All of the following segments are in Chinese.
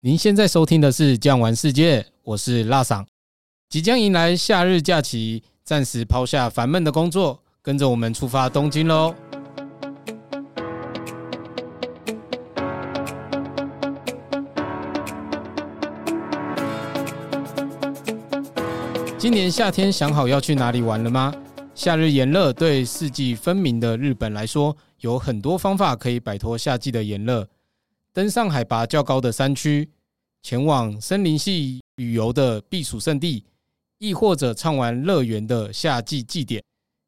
您现在收听的是《酱玩世界》，我是辣桑。即将迎来夏日假期，暂时抛下烦闷的工作，跟着我们出发东京喽！今年夏天想好要去哪里玩了吗？夏日炎热对四季分明的日本来说，有很多方法可以摆脱夏季的炎热。登上海拔较高的山区，前往森林系旅游的避暑胜地，亦或者畅玩乐园的夏季祭典，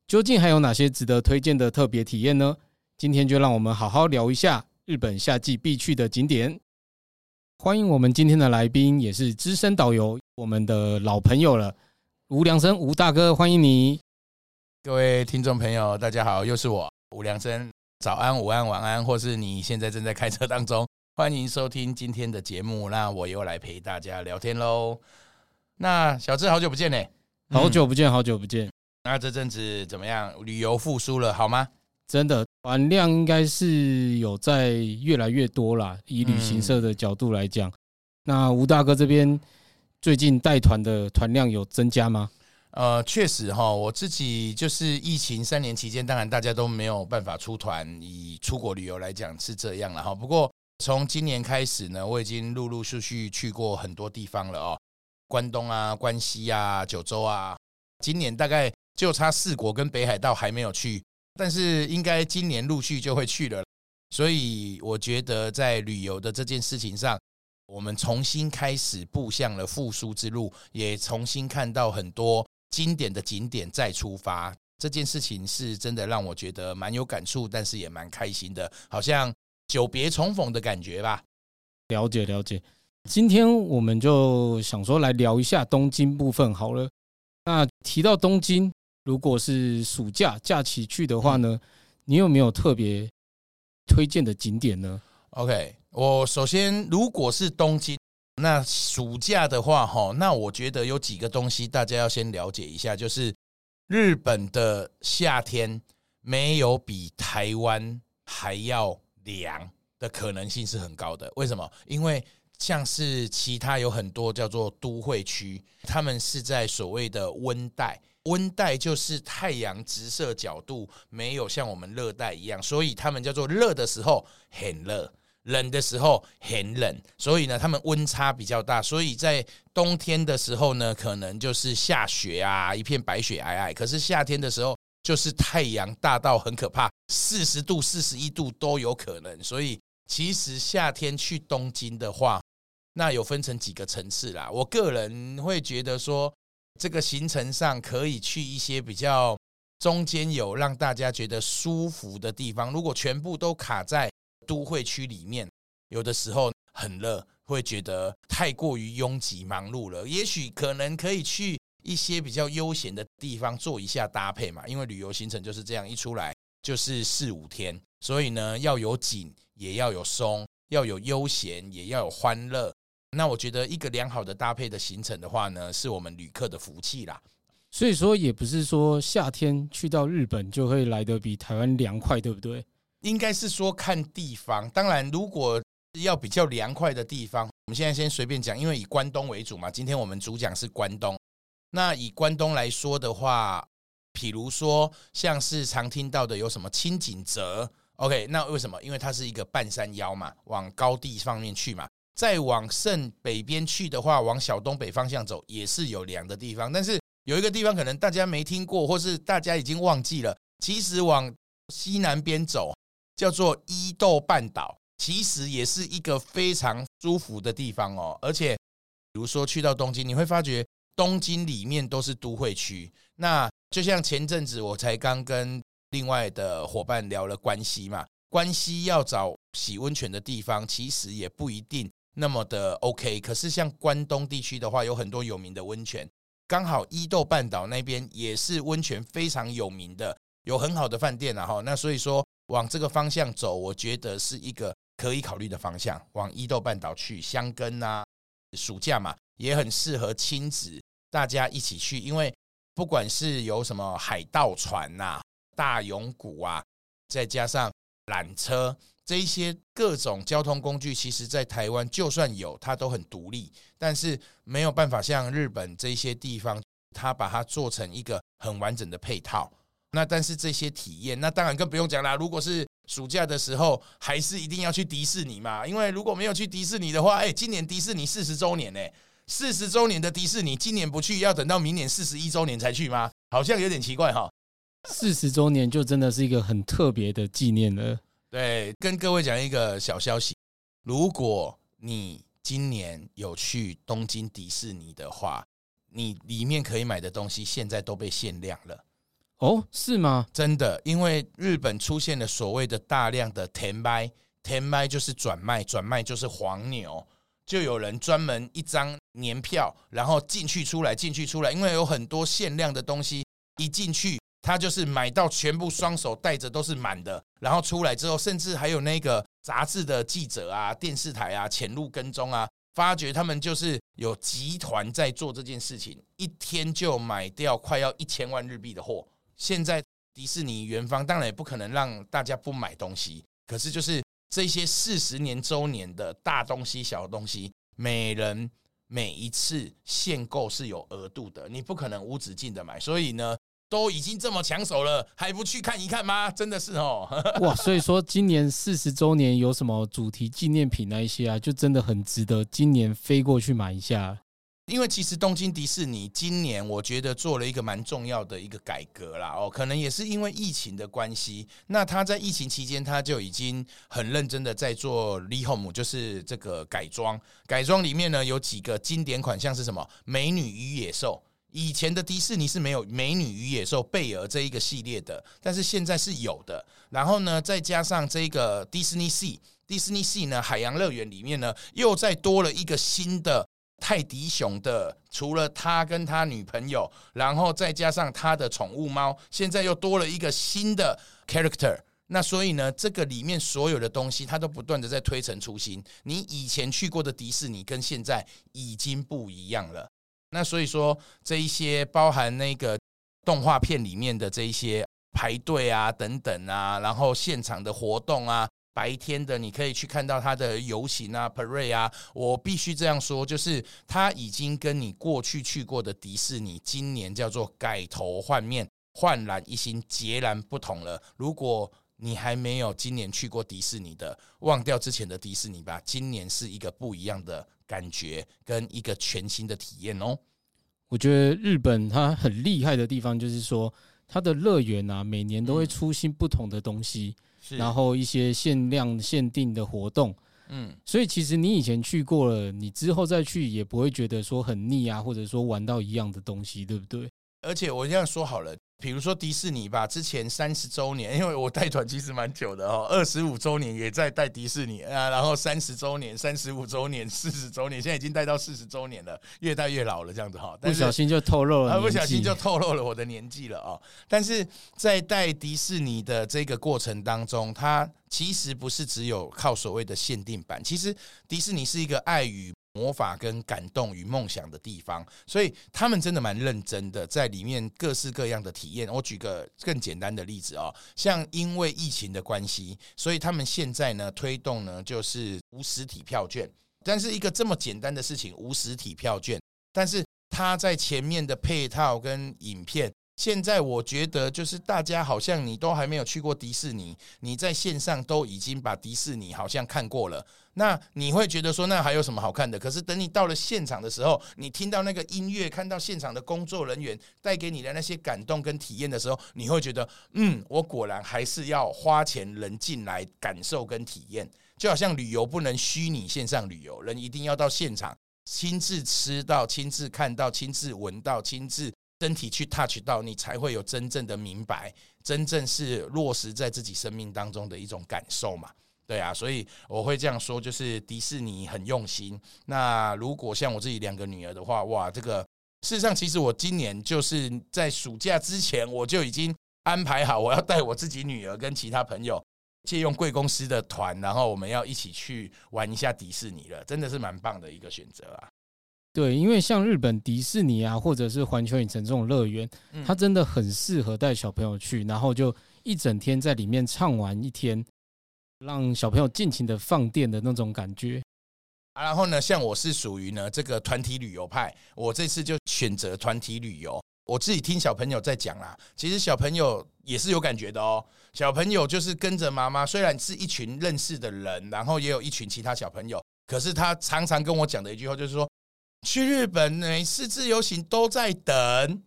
究竟还有哪些值得推荐的特别体验呢？今天就让我们好好聊一下日本夏季必去的景点。欢迎我们今天的来宾，也是资深导游，我们的老朋友了，吴良生吴大哥，欢迎你。各位听众朋友，大家好，又是我吴良生，早安、午安、晚安，或是你现在正在开车当中。欢迎收听今天的节目，那我又来陪大家聊天喽。那小智好久不见嘞，好久不见，好久不见。那这阵子怎么样？旅游复苏了好吗？真的，团量应该是有在越来越多啦。以旅行社的角度来讲，嗯、那吴大哥这边最近带团的团量有增加吗？呃，确实哈，我自己就是疫情三年期间，当然大家都没有办法出团，以出国旅游来讲是这样了哈。不过从今年开始呢，我已经陆陆续续去过很多地方了哦，关东啊、关西啊、九州啊。今年大概就差四国跟北海道还没有去，但是应该今年陆续就会去了。所以我觉得在旅游的这件事情上，我们重新开始步向了复苏之路，也重新看到很多经典的景点再出发。这件事情是真的让我觉得蛮有感触，但是也蛮开心的，好像。久别重逢的感觉吧，了解了解。今天我们就想说来聊一下东京部分好了。那提到东京，如果是暑假假期去的话呢，你有没有特别推荐的景点呢？OK，我首先如果是东京，那暑假的话，哈，那我觉得有几个东西大家要先了解一下，就是日本的夏天没有比台湾还要。凉的可能性是很高的，为什么？因为像是其他有很多叫做都会区，他们是在所谓的温带，温带就是太阳直射角度没有像我们热带一样，所以他们叫做热的时候很热，冷的时候很冷，所以呢，他们温差比较大，所以在冬天的时候呢，可能就是下雪啊，一片白雪皑皑，可是夏天的时候。就是太阳大到很可怕，四十度、四十一度都有可能。所以，其实夏天去东京的话，那有分成几个层次啦。我个人会觉得说，这个行程上可以去一些比较中间有让大家觉得舒服的地方。如果全部都卡在都会区里面，有的时候很热，会觉得太过于拥挤忙碌了。也许可能可以去。一些比较悠闲的地方做一下搭配嘛，因为旅游行程就是这样，一出来就是四五天，所以呢，要有紧也要有松，要有悠闲也要有欢乐。那我觉得一个良好的搭配的行程的话呢，是我们旅客的福气啦。所以说也不是说夏天去到日本就会来得比台湾凉快，对不对？应该是说看地方。当然，如果要比较凉快的地方，我们现在先随便讲，因为以关东为主嘛。今天我们主讲是关东。那以关东来说的话，譬如说像是常听到的有什么轻井泽，OK，那为什么？因为它是一个半山腰嘛，往高地上面去嘛。再往胜北边去的话，往小东北方向走也是有凉的地方。但是有一个地方可能大家没听过，或是大家已经忘记了。其实往西南边走叫做伊豆半岛，其实也是一个非常舒服的地方哦。而且比如说去到东京，你会发觉。东京里面都是都会区，那就像前阵子我才刚跟另外的伙伴聊了关西嘛，关西要找洗温泉的地方，其实也不一定那么的 OK。可是像关东地区的话，有很多有名的温泉，刚好伊豆半岛那边也是温泉非常有名的，有很好的饭店啊哈。那所以说往这个方向走，我觉得是一个可以考虑的方向，往伊豆半岛去箱根啊，暑假嘛也很适合亲子。大家一起去，因为不管是有什么海盗船呐、大涌谷啊，再加上缆车，这一些各种交通工具，其实在台湾就算有，它都很独立，但是没有办法像日本这些地方，它把它做成一个很完整的配套。那但是这些体验，那当然更不用讲啦。如果是暑假的时候，还是一定要去迪士尼嘛？因为如果没有去迪士尼的话，哎，今年迪士尼四十周年呢，四十周年的迪士尼，今年不去，要等到明年四十一周年才去吗？好像有点奇怪哈。四十周年就真的是一个很特别的纪念了。对，跟各位讲一个小消息：如果你今年有去东京迪士尼的话，你里面可以买的东西现在都被限量了。哦，是吗？真的，因为日本出现了所谓的大量的填卖，填卖就是转卖，转卖就是黄牛，就有人专门一张年票，然后进去出来，进去出来，因为有很多限量的东西，一进去。他就是买到全部双手带着都是满的，然后出来之后，甚至还有那个杂志的记者啊、电视台啊潜入跟踪啊，发觉他们就是有集团在做这件事情，一天就买掉快要一千万日币的货。现在迪士尼元方当然也不可能让大家不买东西，可是就是这些四十年周年的大东西、小东西，每人每一次限购是有额度的，你不可能无止境的买，所以呢。都已经这么抢手了，还不去看一看吗？真的是哦，哇！所以说今年四十周年有什么主题纪念品那一些啊，就真的很值得今年飞过去买一下。因为其实东京迪士尼今年我觉得做了一个蛮重要的一个改革啦，哦，可能也是因为疫情的关系。那他在疫情期间他就已经很认真的在做 ReHome，就是这个改装。改装里面呢有几个经典款项是什么？美女与野兽。以前的迪士尼是没有《美女与野兽》贝尔这一个系列的，但是现在是有的。然后呢，再加上这个迪士尼 Sea，迪士尼 Sea 呢，海洋乐园里面呢，又再多了一个新的泰迪熊的，除了他跟他女朋友，然后再加上他的宠物猫，现在又多了一个新的 character。那所以呢，这个里面所有的东西，它都不断的在推陈出新。你以前去过的迪士尼跟现在已经不一样了。那所以说，这一些包含那个动画片里面的这一些排队啊等等啊，然后现场的活动啊，白天的你可以去看到它的游行啊、parade 啊，我必须这样说，就是它已经跟你过去去过的迪士尼，今年叫做改头换面、焕然一新、截然不同了。如果你还没有今年去过迪士尼的，忘掉之前的迪士尼吧，今年是一个不一样的。感觉跟一个全新的体验哦，我觉得日本它很厉害的地方就是说，它的乐园啊，每年都会出新不同的东西，是，然后一些限量限定的活动，嗯，所以其实你以前去过了，你之后再去也不会觉得说很腻啊，或者说玩到一样的东西，对不对？而且我这样说好了。比如说迪士尼吧，之前三十周年，因为我带团其实蛮久的哦，二十五周年也在带迪士尼啊，然后三十周年、三十五周年、四十周年，现在已经带到四十周年了，越带越老了这样子哈。不小心就透露了，不小心就透露了我的年纪了哦。但是在带迪士尼的这个过程当中，它其实不是只有靠所谓的限定版，其实迪士尼是一个爱与。魔法跟感动与梦想的地方，所以他们真的蛮认真的，在里面各式各样的体验。我举个更简单的例子哦，像因为疫情的关系，所以他们现在呢推动呢就是无实体票券。但是一个这么简单的事情，无实体票券，但是它在前面的配套跟影片。现在我觉得，就是大家好像你都还没有去过迪士尼，你在线上都已经把迪士尼好像看过了。那你会觉得说，那还有什么好看的？可是等你到了现场的时候，你听到那个音乐，看到现场的工作人员带给你的那些感动跟体验的时候，你会觉得，嗯，我果然还是要花钱人进来感受跟体验。就好像旅游不能虚拟线上旅游，人一定要到现场亲自吃到、亲自看到、亲自闻到、亲自。身体去 touch 到你，才会有真正的明白，真正是落实在自己生命当中的一种感受嘛？对啊，所以我会这样说，就是迪士尼很用心。那如果像我自己两个女儿的话，哇，这个事实上，其实我今年就是在暑假之前，我就已经安排好，我要带我自己女儿跟其他朋友借用贵公司的团，然后我们要一起去玩一下迪士尼了，真的是蛮棒的一个选择啊。对，因为像日本迪士尼啊，或者是环球影城这种乐园，它真的很适合带小朋友去，然后就一整天在里面畅玩一天。让小朋友尽情的放电的那种感觉。然后呢，像我是属于呢这个团体旅游派，我这次就选择团体旅游。我自己听小朋友在讲啦，其实小朋友也是有感觉的哦。小朋友就是跟着妈妈，虽然是一群认识的人，然后也有一群其他小朋友，可是他常常跟我讲的一句话就是说，去日本每次自由行都在等。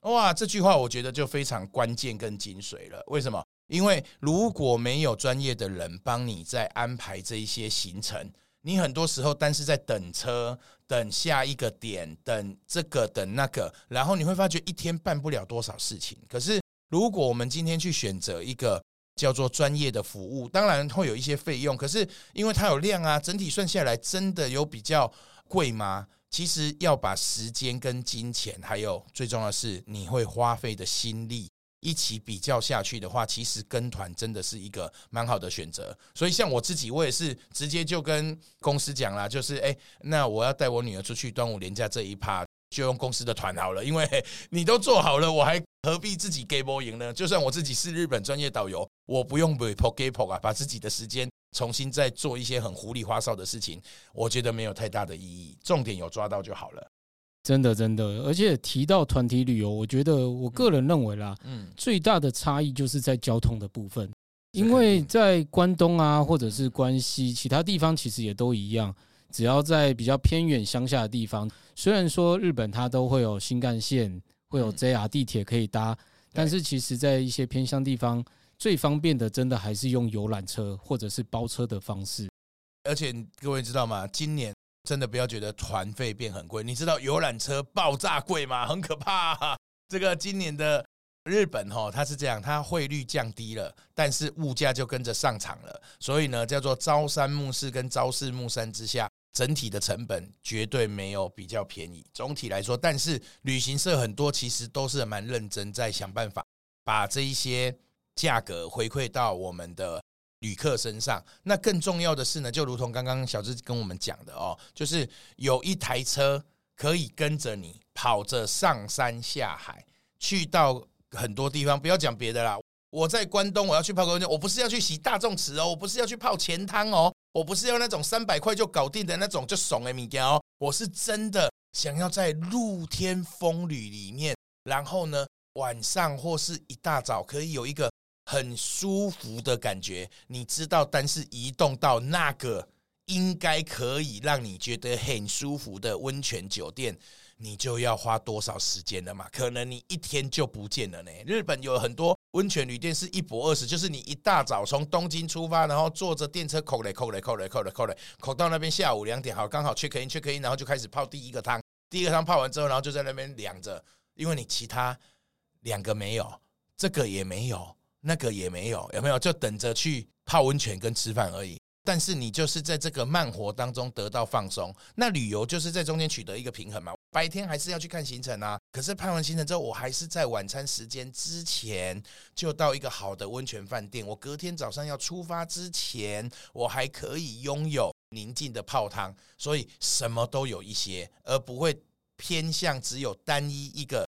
哇，这句话我觉得就非常关键跟精髓了。为什么？因为如果没有专业的人帮你在安排这一些行程。你很多时候，但是在等车、等下一个点、等这个、等那个，然后你会发觉一天办不了多少事情。可是，如果我们今天去选择一个叫做专业的服务，当然会有一些费用，可是因为它有量啊，整体算下来真的有比较贵吗？其实要把时间跟金钱，还有最重要的是你会花费的心力。一起比较下去的话，其实跟团真的是一个蛮好的选择。所以像我自己，我也是直接就跟公司讲了，就是哎，那我要带我女儿出去端午连假这一趴，就用公司的团好了。因为 你都做好了，我还何必自己给波赢呢？就算我自己是日本专业导游，我不用 report report 啊，把自己的时间重新再做一些很狐狸花哨的事情，我觉得没有太大的意义。重点有抓到就好了。真的，真的，而且提到团体旅游，我觉得我个人认为啦，嗯，最大的差异就是在交通的部分，因为在关东啊，或者是关西其他地方，其实也都一样，只要在比较偏远乡下的地方，虽然说日本它都会有新干线，会有 JR 地铁可以搭，但是其实在一些偏乡地方，最方便的真的还是用游览车或者是包车的方式，而且各位知道吗？今年。真的不要觉得团费变很贵，你知道游览车爆炸贵吗？很可怕。这个今年的日本哈，它是这样，它汇率降低了，但是物价就跟着上涨了，所以呢，叫做朝三暮四跟朝四暮三之下，整体的成本绝对没有比较便宜。总体来说，但是旅行社很多其实都是蛮认真在想办法把这一些价格回馈到我们的。旅客身上，那更重要的是呢，就如同刚刚小芝跟我们讲的哦，就是有一台车可以跟着你跑着上山下海，去到很多地方。不要讲别的啦，我在关东，我要去泡个温泉，我不是要去洗大众池哦，我不是要去泡钱汤哦，我不是要那种三百块就搞定的那种就怂的物件哦，我是真的想要在露天风吕里面，然后呢，晚上或是一大早可以有一个。很舒服的感觉，你知道，但是移动到那个应该可以让你觉得很舒服的温泉酒店，你就要花多少时间了嘛？可能你一天就不见了呢。日本有很多温泉旅店是一泊二十，就是你一大早从东京出发，然后坐着电车，扣嘞扣嘞扣嘞扣嘞扣嘞扣到那边下午两点，好，刚好 check in check in，然后就开始泡第一个汤。第一个汤泡完之后，然后就在那边凉着，因为你其他两个没有，这个也没有。那个也没有，有没有？就等着去泡温泉跟吃饭而已。但是你就是在这个慢活当中得到放松。那旅游就是在中间取得一个平衡嘛。白天还是要去看行程啊，可是拍完行程之后，我还是在晚餐时间之前就到一个好的温泉饭店。我隔天早上要出发之前，我还可以拥有宁静的泡汤。所以什么都有一些，而不会偏向只有单一一个。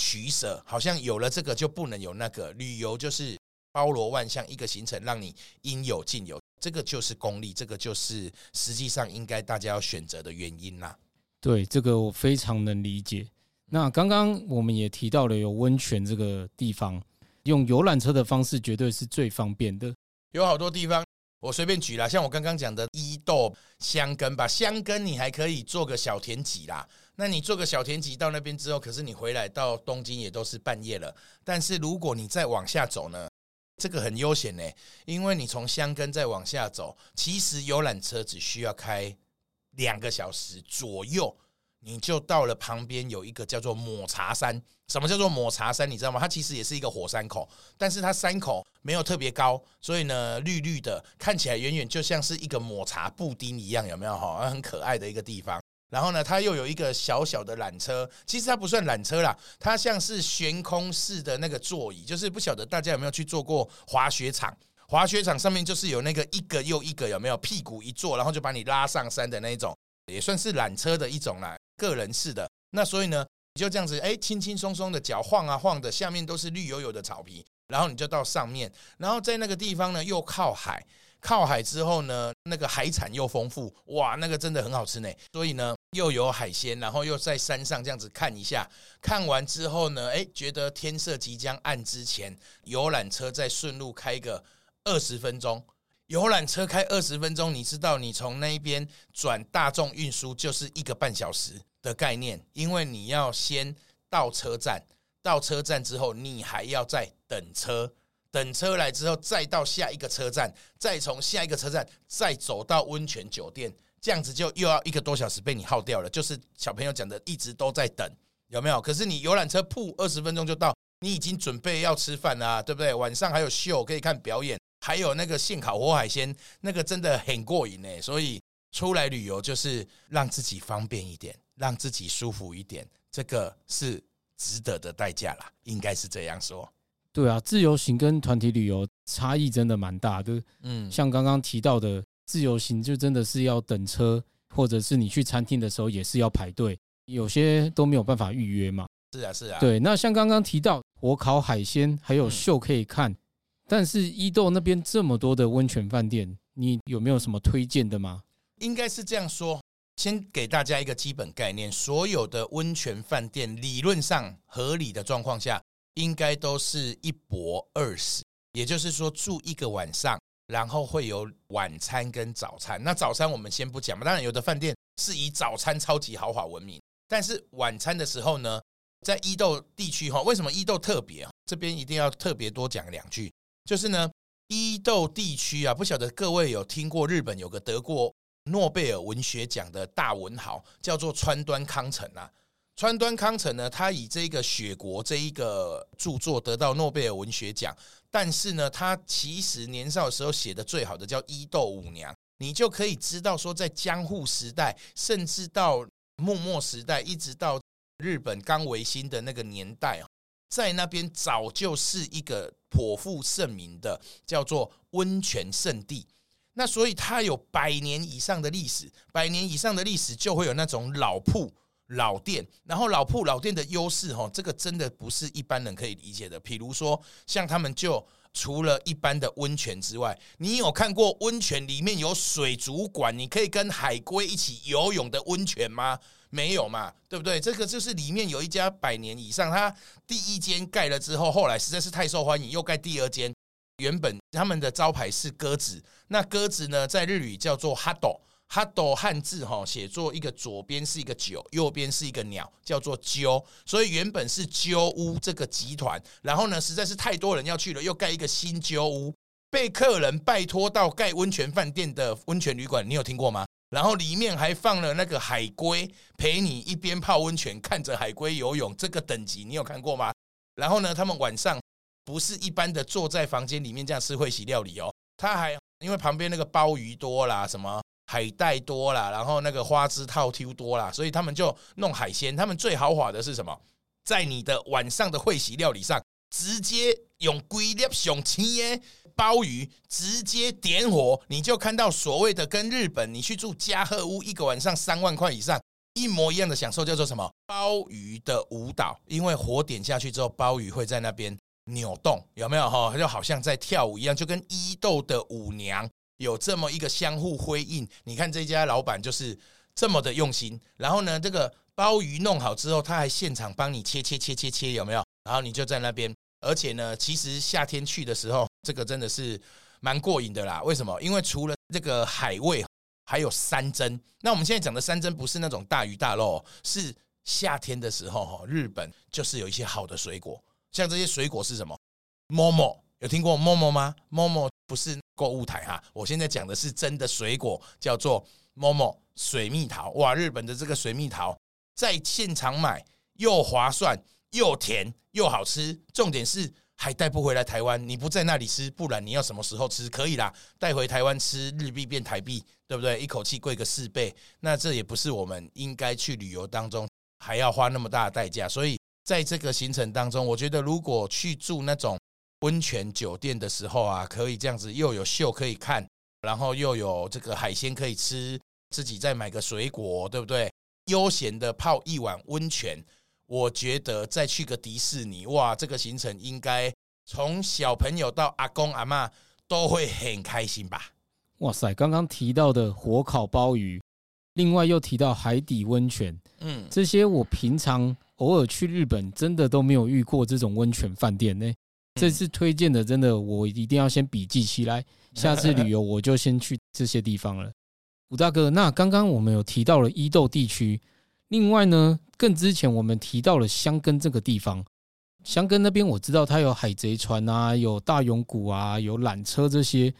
取舍，好像有了这个就不能有那个。旅游就是包罗万象，一个行程让你应有尽有，这个就是功利，这个就是实际上应该大家要选择的原因啦。对，这个我非常能理解。那刚刚我们也提到了有温泉这个地方，用游览车的方式绝对是最方便的。有好多地方，我随便举啦，像我刚刚讲的伊豆、香根吧，香根你还可以做个小田鸡啦。那你坐个小田急到那边之后，可是你回来到东京也都是半夜了。但是如果你再往下走呢，这个很悠闲呢，因为你从箱根再往下走，其实游览车只需要开两个小时左右，你就到了旁边有一个叫做抹茶山。什么叫做抹茶山？你知道吗？它其实也是一个火山口，但是它山口没有特别高，所以呢，绿绿的，看起来远远就像是一个抹茶布丁一样，有没有哈？很可爱的一个地方。然后呢，它又有一个小小的缆车，其实它不算缆车啦，它像是悬空式的那个座椅，就是不晓得大家有没有去坐过滑雪场？滑雪场上面就是有那个一个又一个，有没有屁股一坐，然后就把你拉上山的那种，也算是缆车的一种啦，个人式的。那所以呢，你就这样子，哎，轻轻松松的脚晃啊晃的，下面都是绿油油的草皮，然后你就到上面，然后在那个地方呢又靠海。靠海之后呢，那个海产又丰富，哇，那个真的很好吃呢。所以呢，又有海鲜，然后又在山上这样子看一下，看完之后呢，哎，觉得天色即将暗之前，游览车再顺路开个二十分钟。游览车开二十分钟，你知道你从那边转大众运输就是一个半小时的概念，因为你要先到车站，到车站之后你还要再等车，等车来之后再到下一个车站，再从下一个车站再走到温泉酒店，这样子就又要一个多小时被你耗掉了。就是小朋友讲的，一直都在等，有没有？可是你游览车铺二十分钟就到，你已经准备要吃饭啦，对不对？晚上还有秀可以看表演。还有那个现烤活海鲜，那个真的很过瘾呢。所以出来旅游就是让自己方便一点，让自己舒服一点，这个是值得的代价啦，应该是这样说。对啊，自由行跟团体旅游差异真的蛮大的。嗯，像刚刚提到的，自由行就真的是要等车，或者是你去餐厅的时候也是要排队，有些都没有办法预约嘛。是啊，是啊。对，那像刚刚提到火烤海鲜，还有秀可以看。但是伊豆那边这么多的温泉饭店，你有没有什么推荐的吗？应该是这样说，先给大家一个基本概念：所有的温泉饭店理论上合理的状况下，应该都是一泊二十，也就是说住一个晚上，然后会有晚餐跟早餐。那早餐我们先不讲嘛，当然有的饭店是以早餐超级豪华闻名，但是晚餐的时候呢，在伊豆地区哈，为什么伊豆特别？这边一定要特别多讲两句。就是呢，伊豆地区啊，不晓得各位有听过日本有个得过诺贝尔文学奖的大文豪，叫做川端康成啊。川端康成呢，他以这个《雪国》这一个著作得到诺贝尔文学奖，但是呢，他其实年少的时候写的最好的叫《伊豆舞娘》，你就可以知道说，在江户时代，甚至到幕末时代，一直到日本刚维新的那个年代在那边早就是一个颇负盛名的叫做温泉圣地，那所以它有百年以上的历史，百年以上的历史就会有那种老铺老店，然后老铺老店的优势哈，这个真的不是一般人可以理解的。比如说像他们就除了一般的温泉之外，你有看过温泉里面有水族馆，你可以跟海龟一起游泳的温泉吗？没有嘛，对不对？这个就是里面有一家百年以上，它第一间盖了之后，后来实在是太受欢迎，又盖第二间。原本他们的招牌是鸽子，那鸽子呢，在日语叫做哈斗斗，哈斗汉字哈写作一个左边是一个九，右边是一个鸟，叫做鸠，所以原本是鸠屋这个集团，然后呢，实在是太多人要去了，又盖一个新鸠屋，被客人拜托到盖温泉饭店的温泉旅馆，你有听过吗？然后里面还放了那个海龟，陪你一边泡温泉，看着海龟游泳，这个等级你有看过吗？然后呢，他们晚上不是一般的坐在房间里面这样吃会席料理哦，他还因为旁边那个鲍鱼多啦，什么海带多啦，然后那个花枝套 Q 多啦，所以他们就弄海鲜。他们最豪华的是什么？在你的晚上的会席料理上，直接用龟裂熊青耶。鲍鱼直接点火，你就看到所谓的跟日本你去住加贺屋一个晚上三万块以上一模一样的享受，叫做什么？鲍鱼的舞蹈，因为火点下去之后，鲍鱼会在那边扭动，有没有哈？就好像在跳舞一样，就跟伊豆的舞娘有这么一个相互辉映。你看这家老板就是这么的用心，然后呢，这个鲍鱼弄好之后，他还现场帮你切切切切切，有没有？然后你就在那边。而且呢，其实夏天去的时候，这个真的是蛮过瘾的啦。为什么？因为除了这个海味，还有山珍。那我们现在讲的山珍不是那种大鱼大肉，是夏天的时候哈，日本就是有一些好的水果。像这些水果是什么？Momo，有听过 Momo 吗？Momo 不是购物台哈，我现在讲的是真的水果，叫做 Momo 水蜜桃。哇，日本的这个水蜜桃在现场买又划算。又甜又好吃，重点是还带不回来台湾。你不在那里吃，不然你要什么时候吃？可以啦，带回台湾吃，日币变台币，对不对？一口气贵个四倍，那这也不是我们应该去旅游当中还要花那么大的代价。所以在这个行程当中，我觉得如果去住那种温泉酒店的时候啊，可以这样子，又有秀可以看，然后又有这个海鲜可以吃，自己再买个水果，对不对？悠闲的泡一碗温泉。我觉得再去个迪士尼，哇，这个行程应该从小朋友到阿公阿妈都会很开心吧？哇塞，刚刚提到的火烤鲍鱼，另外又提到海底温泉，嗯，这些我平常偶尔去日本真的都没有遇过这种温泉饭店呢。这次推荐的真的我一定要先笔记起来，下次旅游我就先去这些地方了。吴大哥，那刚刚我们有提到了伊豆地区，另外呢，更之前我们提到了箱根这个地方，箱根那边我知道它有海贼船啊，有大永谷啊，有缆车这些。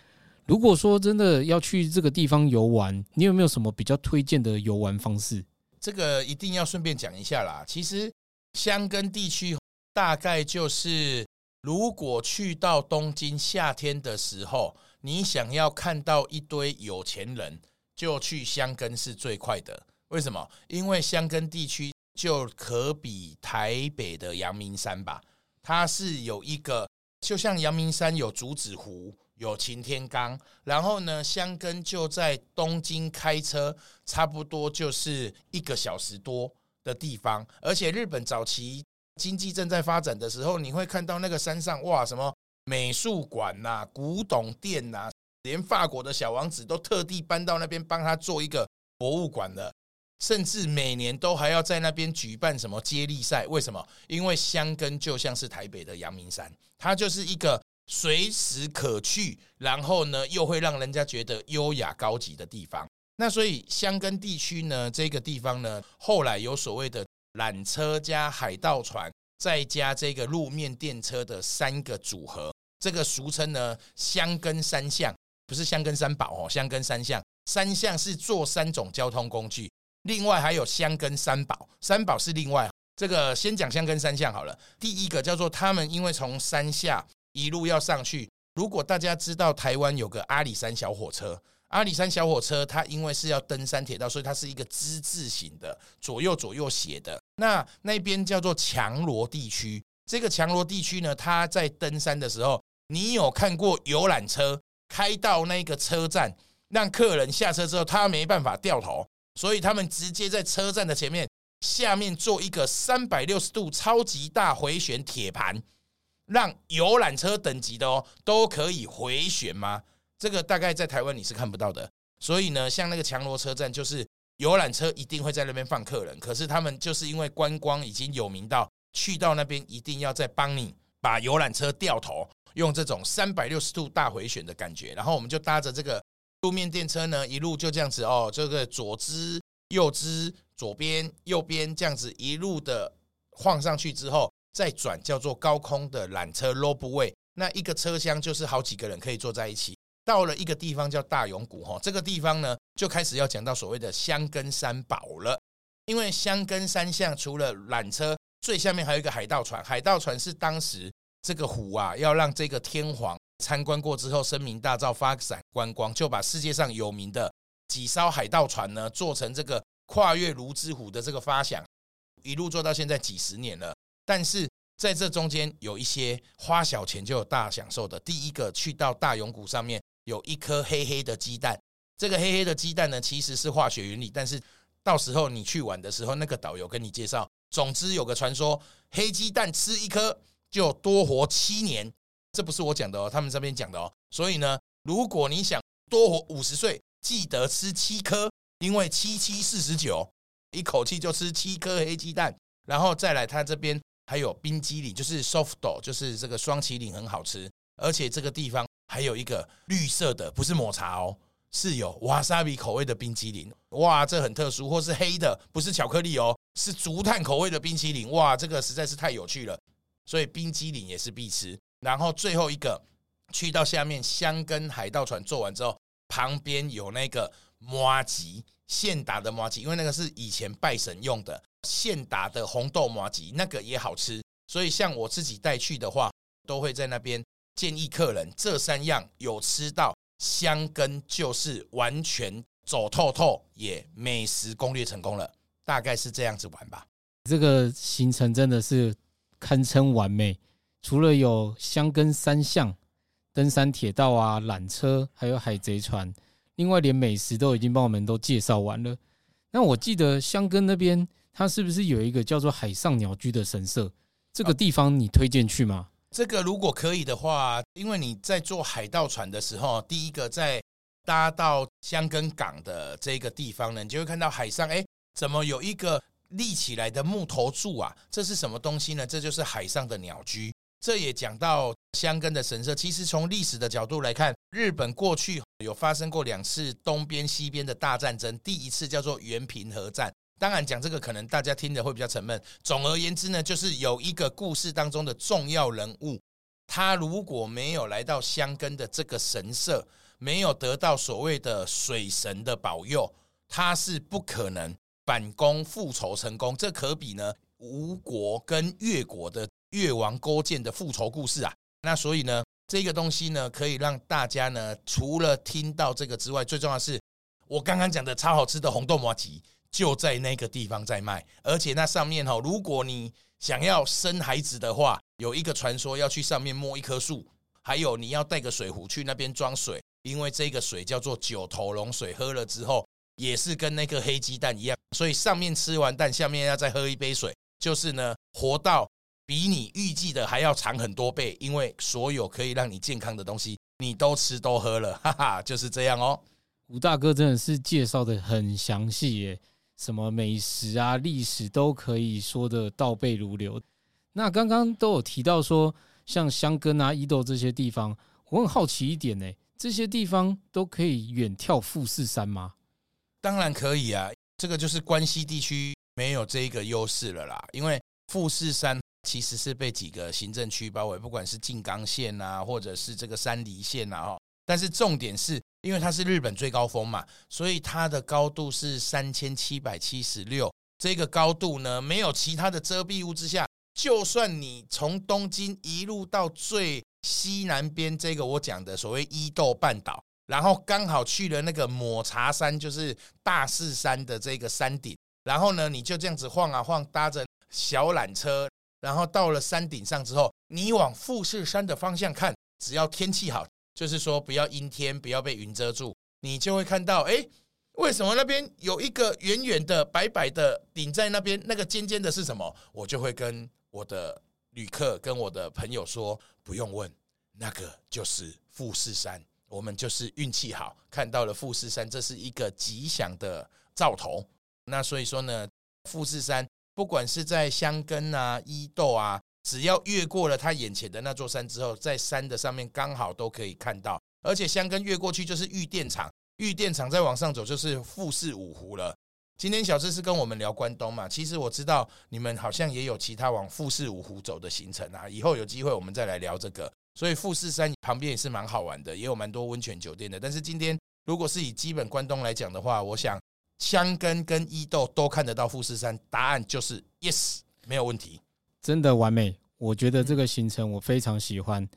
如果说真的要去这个地方游玩，你有没有什么比较推荐的游玩方式？这个一定要顺便讲一下啦。其实箱根地区大概就是，如果去到东京夏天的时候，你想要看到一堆有钱人，就去箱根是最快的。为什么？因为箱根地区就可比台北的阳明山吧，它是有一个，就像阳明山有竹子湖。有擎天岗，然后呢，箱根就在东京开车差不多就是一个小时多的地方，而且日本早期经济正在发展的时候，你会看到那个山上哇，什么美术馆呐、古董店呐，连法国的小王子都特地搬到那边帮他做一个博物馆了，甚至每年都还要在那边举办什么接力赛。为什么？因为箱根就像是台北的阳明山，它就是一个。随时可去，然后呢，又会让人家觉得优雅高级的地方。那所以箱根地区呢，这个地方呢，后来有所谓的缆车加海盗船，再加这个路面电车的三个组合，这个俗称呢箱根三象，不是箱根三宝哦，箱根三象，三象是坐三种交通工具，另外还有箱根三宝，三宝是另外。这个先讲箱根三象好了，第一个叫做他们因为从山下。一路要上去。如果大家知道台湾有个阿里山小火车，阿里山小火车它因为是要登山铁道，所以它是一个之字形的，左右左右斜的。那那边叫做强罗地区。这个强罗地区呢，它在登山的时候，你有看过游览车开到那个车站，让客人下车之后，他没办法掉头，所以他们直接在车站的前面下面做一个三百六十度超级大回旋铁盘。让游览车等级的哦都可以回旋吗？这个大概在台湾你是看不到的。所以呢，像那个强罗车站，就是游览车一定会在那边放客人。可是他们就是因为观光已经有名到，去到那边一定要再帮你把游览车掉头，用这种三百六十度大回旋的感觉。然后我们就搭着这个路面电车呢，一路就这样子哦，这个左支右支，左边右边这样子一路的晃上去之后。再转叫做高空的缆车 Robeway，那一个车厢就是好几个人可以坐在一起。到了一个地方叫大永谷哈，这个地方呢就开始要讲到所谓的箱根三宝了。因为箱根三象除了缆车，最下面还有一个海盗船。海盗船是当时这个湖啊，要让这个天皇参观过之后声名大噪，发展观光，就把世界上有名的几艘海盗船呢做成这个跨越芦之湖的这个发想，一路做到现在几十年了。但是在这中间有一些花小钱就有大享受的。第一个去到大永谷上面有一颗黑黑的鸡蛋，这个黑黑的鸡蛋呢其实是化学原理，但是到时候你去玩的时候，那个导游跟你介绍。总之有个传说，黑鸡蛋吃一颗就多活七年，这不是我讲的哦，他们这边讲的哦。所以呢，如果你想多活五十岁，记得吃七颗，因为七七四十九，一口气就吃七颗黑鸡蛋，然后再来他这边。还有冰激凌，就是 soft 就是这个霜淇淋很好吃，而且这个地方还有一个绿色的，不是抹茶哦，是有瓦萨比口味的冰激凌，哇，这很特殊，或是黑的，不是巧克力哦，是竹炭口味的冰淇淋，哇，这个实在是太有趣了，所以冰激凌也是必吃。然后最后一个，去到下面箱根海盗船做完之后，旁边有那个麻吉现打的麻吉，因为那个是以前拜神用的。现打的红豆麻吉那个也好吃，所以像我自己带去的话，都会在那边建议客人这三样有吃到，箱根就是完全走透透，也美食攻略成功了，大概是这样子玩吧。这个行程真的是堪称完美，除了有箱根三象、登山铁道啊、缆车，还有海贼船，另外连美食都已经帮我们都介绍完了。那我记得箱根那边。它是不是有一个叫做海上鸟居的神社？这个地方你推荐去吗？这个如果可以的话，因为你在坐海盗船的时候，第一个在搭到箱根港的这个地方呢，你就会看到海上，哎，怎么有一个立起来的木头柱啊？这是什么东西呢？这就是海上的鸟居。这也讲到箱根的神社。其实从历史的角度来看，日本过去有发生过两次东边西边的大战争。第一次叫做源平和战。当然讲这个可能大家听着会比较沉闷。总而言之呢，就是有一个故事当中的重要人物，他如果没有来到箱根的这个神社，没有得到所谓的水神的保佑，他是不可能反攻复仇成功。这可比呢吴国跟越国的。越王勾践的复仇故事啊，那所以呢，这个东西呢，可以让大家呢，除了听到这个之外，最重要是我刚刚讲的超好吃的红豆麻糬就在那个地方在卖，而且那上面哈，如果你想要生孩子的话，有一个传说要去上面摸一棵树，还有你要带个水壶去那边装水，因为这个水叫做九头龙水，喝了之后也是跟那个黑鸡蛋一样，所以上面吃完蛋，下面要再喝一杯水，就是呢，活到。比你预计的还要长很多倍，因为所有可以让你健康的东西，你都吃都喝了，哈哈，就是这样哦。吴大哥真的是介绍的很详细耶，什么美食啊、历史都可以说的倒背如流。那刚刚都有提到说，像箱根啊、伊豆这些地方，我很好奇一点呢，这些地方都可以远眺富士山吗？当然可以啊，这个就是关西地区没有这一个优势了啦，因为富士山。其实是被几个行政区包围，不管是静冈县啊，或者是这个山梨县啊，哈。但是重点是因为它是日本最高峰嘛，所以它的高度是三千七百七十六。这个高度呢，没有其他的遮蔽物之下，就算你从东京一路到最西南边这个我讲的所谓伊豆半岛，然后刚好去了那个抹茶山，就是大势山的这个山顶，然后呢，你就这样子晃啊晃，搭着小缆车。然后到了山顶上之后，你往富士山的方向看，只要天气好，就是说不要阴天，不要被云遮住，你就会看到，哎，为什么那边有一个圆圆的白白的顶在那边，那个尖尖的是什么？我就会跟我的旅客、跟我的朋友说，不用问，那个就是富士山。我们就是运气好，看到了富士山，这是一个吉祥的兆头。那所以说呢，富士山。不管是在箱根啊、伊豆啊，只要越过了他眼前的那座山之后，在山的上面刚好都可以看到。而且箱根越过去就是御殿场，御殿场再往上走就是富士五湖了。今天小智是跟我们聊关东嘛，其实我知道你们好像也有其他往富士五湖走的行程啊。以后有机会我们再来聊这个。所以富士山旁边也是蛮好玩的，也有蛮多温泉酒店的。但是今天如果是以基本关东来讲的话，我想。箱根跟伊豆都看得到富士山，答案就是 yes，没有问题，真的完美。我觉得这个行程我非常喜欢。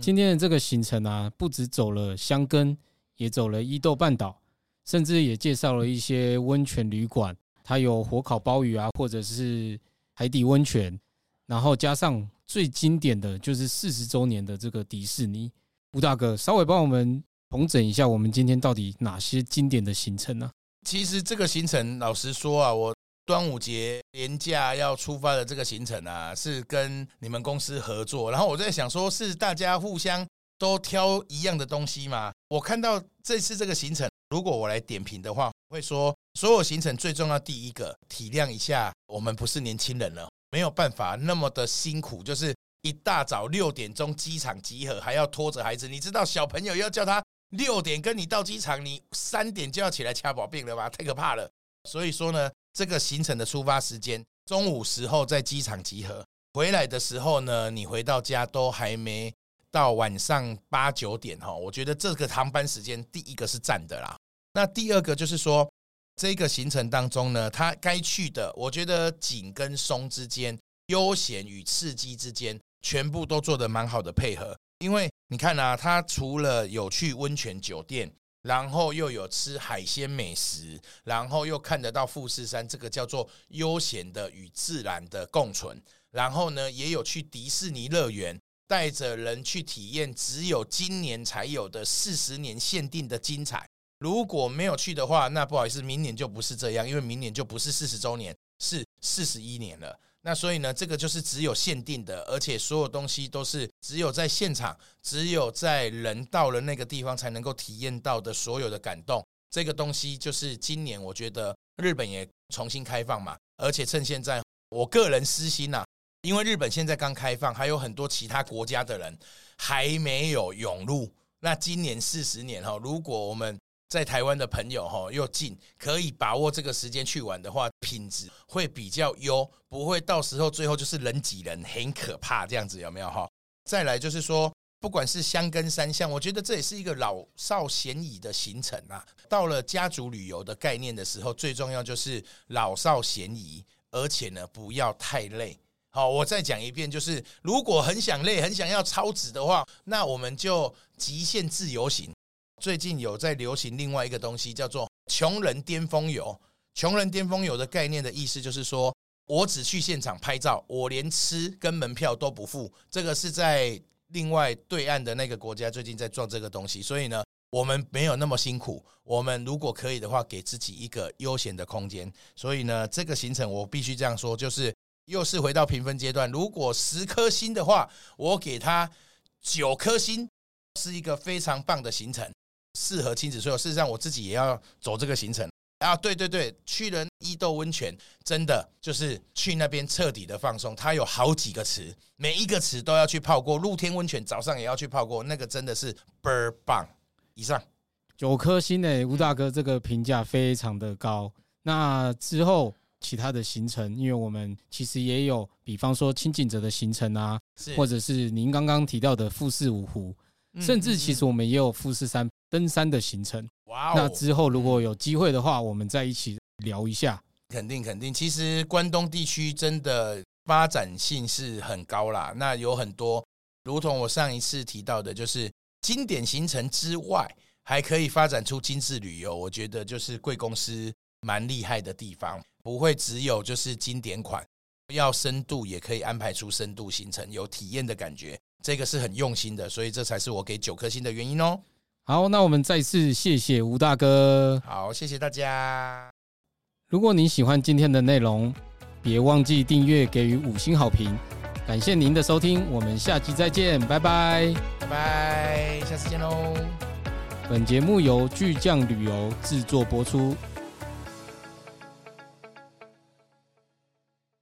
今天的这个行程啊，不止走了香根，也走了伊豆半岛，甚至也介绍了一些温泉旅馆，它有火烤鲍鱼啊，或者是海底温泉，然后加上最经典的就是四十周年的这个迪士尼。吴大哥，稍微帮我们统整一下，我们今天到底哪些经典的行程呢？其实这个行程，老实说啊，我端午节连假要出发的这个行程啊，是跟你们公司合作。然后我在想，说是大家互相都挑一样的东西吗？我看到这次这个行程，如果我来点评的话，会说所有行程最重要第一个，体谅一下我们不是年轻人了，没有办法那么的辛苦，就是一大早六点钟机场集合，还要拖着孩子，你知道小朋友要叫他。六点跟你到机场，你三点就要起来掐保病了吧？太可怕了。所以说呢，这个行程的出发时间中午时候在机场集合，回来的时候呢，你回到家都还没到晚上八九点哈。我觉得这个航班时间第一个是赞的啦。那第二个就是说，这个行程当中呢，它该去的，我觉得紧跟松之间，悠闲与刺激之间，全部都做得蛮好的配合。因为你看啊，他除了有去温泉酒店，然后又有吃海鲜美食，然后又看得到富士山，这个叫做悠闲的与自然的共存。然后呢，也有去迪士尼乐园，带着人去体验只有今年才有的四十年限定的精彩。如果没有去的话，那不好意思，明年就不是这样，因为明年就不是四十周年，是四十一年了。那所以呢，这个就是只有限定的，而且所有东西都是只有在现场，只有在人到了那个地方才能够体验到的所有的感动。这个东西就是今年我觉得日本也重新开放嘛，而且趁现在，我个人私心呐、啊，因为日本现在刚开放，还有很多其他国家的人还没有涌入。那今年四十年哈，如果我们在台湾的朋友哈又近，可以把握这个时间去玩的话，品质会比较优，不会到时候最后就是人挤人，很可怕这样子有没有哈？再来就是说，不管是箱根三巷，我觉得这也是一个老少咸宜的行程啊。到了家族旅游的概念的时候，最重要就是老少咸宜，而且呢不要太累。好，我再讲一遍，就是如果很想累、很想要超值的话，那我们就极限自由行。最近有在流行另外一个东西，叫做“穷人巅峰游”。穷人巅峰游的概念的意思就是说，我只去现场拍照，我连吃跟门票都不付。这个是在另外对岸的那个国家最近在做这个东西，所以呢，我们没有那么辛苦。我们如果可以的话，给自己一个悠闲的空间。所以呢，这个行程我必须这样说，就是。又是回到评分阶段，如果十颗星的话，我给他九颗星，是一个非常棒的行程，适合亲子所有。事实上，我自己也要走这个行程啊！对对对，去了伊豆温泉，真的就是去那边彻底的放松。它有好几个池，每一个池都要去泡过，露天温泉早上也要去泡过，那个真的是倍儿棒。以上九颗星诶，吴大哥这个评价非常的高。那之后。其他的行程，因为我们其实也有，比方说轻井泽的行程啊，或者是您刚刚提到的富士五湖，甚至其实我们也有富士山登山的行程。哇！那之后如果有机会的话，我们再一起聊一下。肯定肯定，其实关东地区真的发展性是很高啦。那有很多，如同我上一次提到的，就是经典行程之外，还可以发展出精致旅游。我觉得就是贵公司蛮厉害的地方。不会只有就是经典款，要深度也可以安排出深度行程，有体验的感觉，这个是很用心的，所以这才是我给九颗星的原因哦。好，那我们再次谢谢吴大哥。好，谢谢大家。如果您喜欢今天的内容，别忘记订阅，给予五星好评。感谢您的收听，我们下期再见，拜拜，拜拜，下次见喽。本节目由巨匠旅游制作播出。